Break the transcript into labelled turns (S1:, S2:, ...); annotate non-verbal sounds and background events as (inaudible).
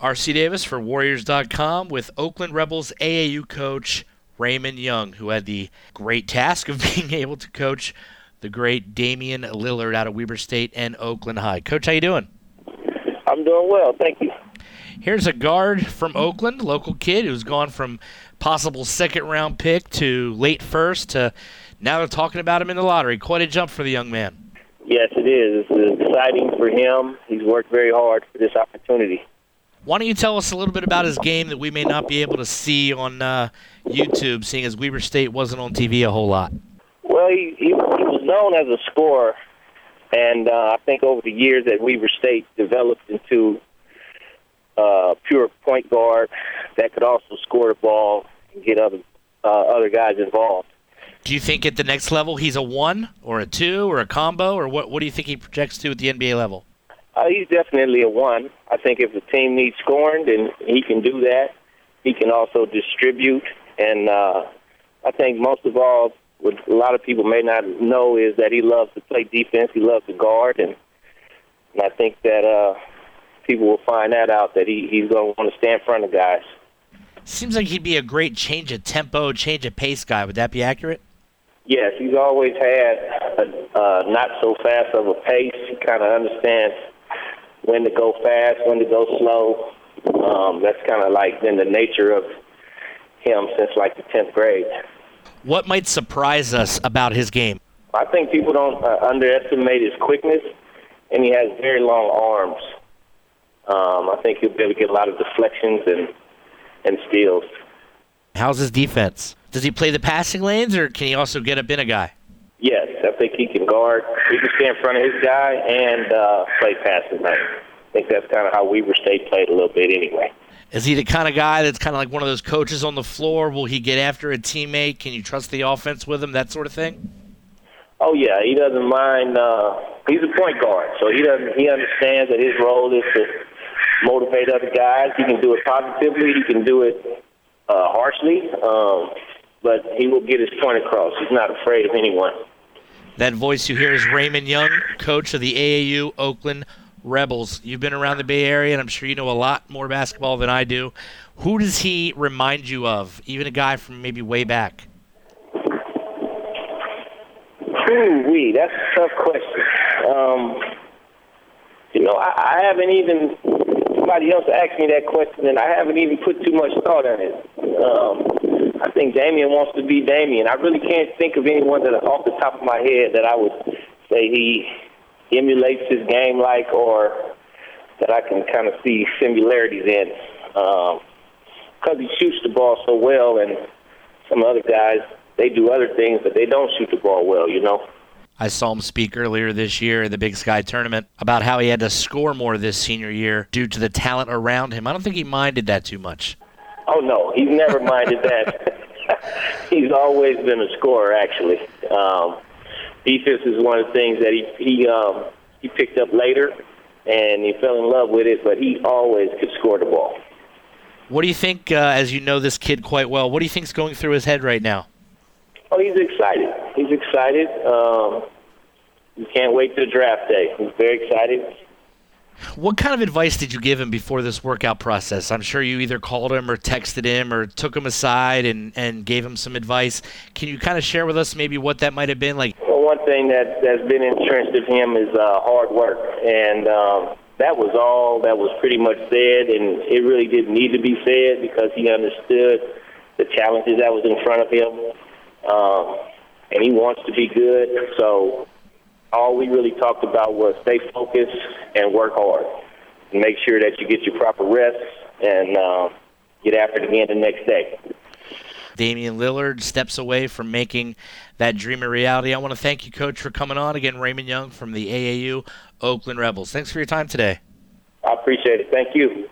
S1: RC Davis for Warriors.com with Oakland Rebels AAU coach Raymond Young, who had the great task of (laughs) being able to coach the great Damian Lillard out of Weber State and Oakland High. Coach, how you doing?
S2: I'm doing well, thank you.
S1: Here's a guard from Oakland, local kid who's gone from possible second round pick to late first to now they're talking about him in the lottery. Quite a jump for the young man.
S2: Yes, it is. It's exciting for him. He's worked very hard for this opportunity.
S1: Why don't you tell us a little bit about his game that we may not be able to see on uh, YouTube, seeing as Weber State wasn't on TV a whole lot?
S2: Well, he, he, he was known as a scorer, and uh, I think over the years that Weber State developed into uh, pure point guard that could also score the ball and get other uh, other guys involved.
S1: Do you think at the next level he's a one or a two or a combo, or what? What do you think he projects to at the NBA level?
S2: Uh, he's definitely a one. I think if the team needs scoring, then he can do that. He can also distribute, and uh, I think most of all, what a lot of people may not know is that he loves to play defense. He loves to guard, and, and I think that uh, people will find that out that he, he's going to want to stand in front of guys.
S1: Seems like he'd be a great change of tempo, change of pace guy. Would that be accurate?
S2: Yes, he's always had a uh, not so fast of a pace. He kind of understands when to go fast, when to go slow. Um, that's kind of like been the nature of him since like the tenth grade.
S1: What might surprise us about his game?
S2: I think people don't uh, underestimate his quickness, and he has very long arms. Um, I think he'll be able to get a lot of deflections and and steals.
S1: How's his defense? Does he play the passing lanes, or can he also get up in a guy?
S2: I think he can guard. He can stay in front of his guy and uh, play passing lane. I think that's kind of how Weber State played a little bit anyway.
S1: Is he the kind of guy that's kind of like one of those coaches on the floor? Will he get after a teammate? Can you trust the offense with him? That sort of thing.
S2: Oh yeah, he doesn't mind. Uh, he's a point guard, so he doesn't. He understands that his role is to motivate other guys. He can do it positively. He can do it uh, harshly. Um, but he will get his point across. He's not afraid of anyone.
S1: That voice you hear is Raymond Young, coach of the AAU Oakland Rebels. You've been around the Bay Area, and I'm sure you know a lot more basketball than I do. Who does he remind you of? Even a guy from maybe way back.
S2: Ooh, that's a tough question. Um, you know, I, I haven't even somebody else asked me that question, and I haven't even put too much thought on it. Um, I think Damian wants to be Damian. I really can't think of anyone that, off the top of my head, that I would say he emulates his game like, or that I can kind of see similarities in. Because um, he shoots the ball so well, and some other guys they do other things, but they don't shoot the ball well. You know.
S1: I saw him speak earlier this year in the Big Sky tournament about how he had to score more this senior year due to the talent around him. I don't think he minded that too much.
S2: Oh no, he's never minded that. (laughs) (laughs) he's always been a scorer, actually. Um, defense is one of the things that he he um, he picked up later, and he fell in love with it. But he always could score the ball.
S1: What do you think, uh, as you know this kid quite well? What do you think's going through his head right now?
S2: Oh, he's excited. He's excited. Um, he can't wait to draft day. He's very excited.
S1: What kind of advice did you give him before this workout process? I'm sure you either called him or texted him or took him aside and, and gave him some advice. Can you kind of share with us maybe what that might have been like?
S2: Well, one thing that that's been entrenched of him is uh, hard work, and um, that was all that was pretty much said, and it really didn't need to be said because he understood the challenges that was in front of him um, and he wants to be good. So all we really talked about was stay focused and work hard. Make sure that you get your proper rest and uh, get after it again the next day.
S1: Damian Lillard steps away from making that dream a reality. I want to thank you, Coach, for coming on. Again, Raymond Young from the AAU Oakland Rebels. Thanks for your time today.
S2: I appreciate it. Thank you.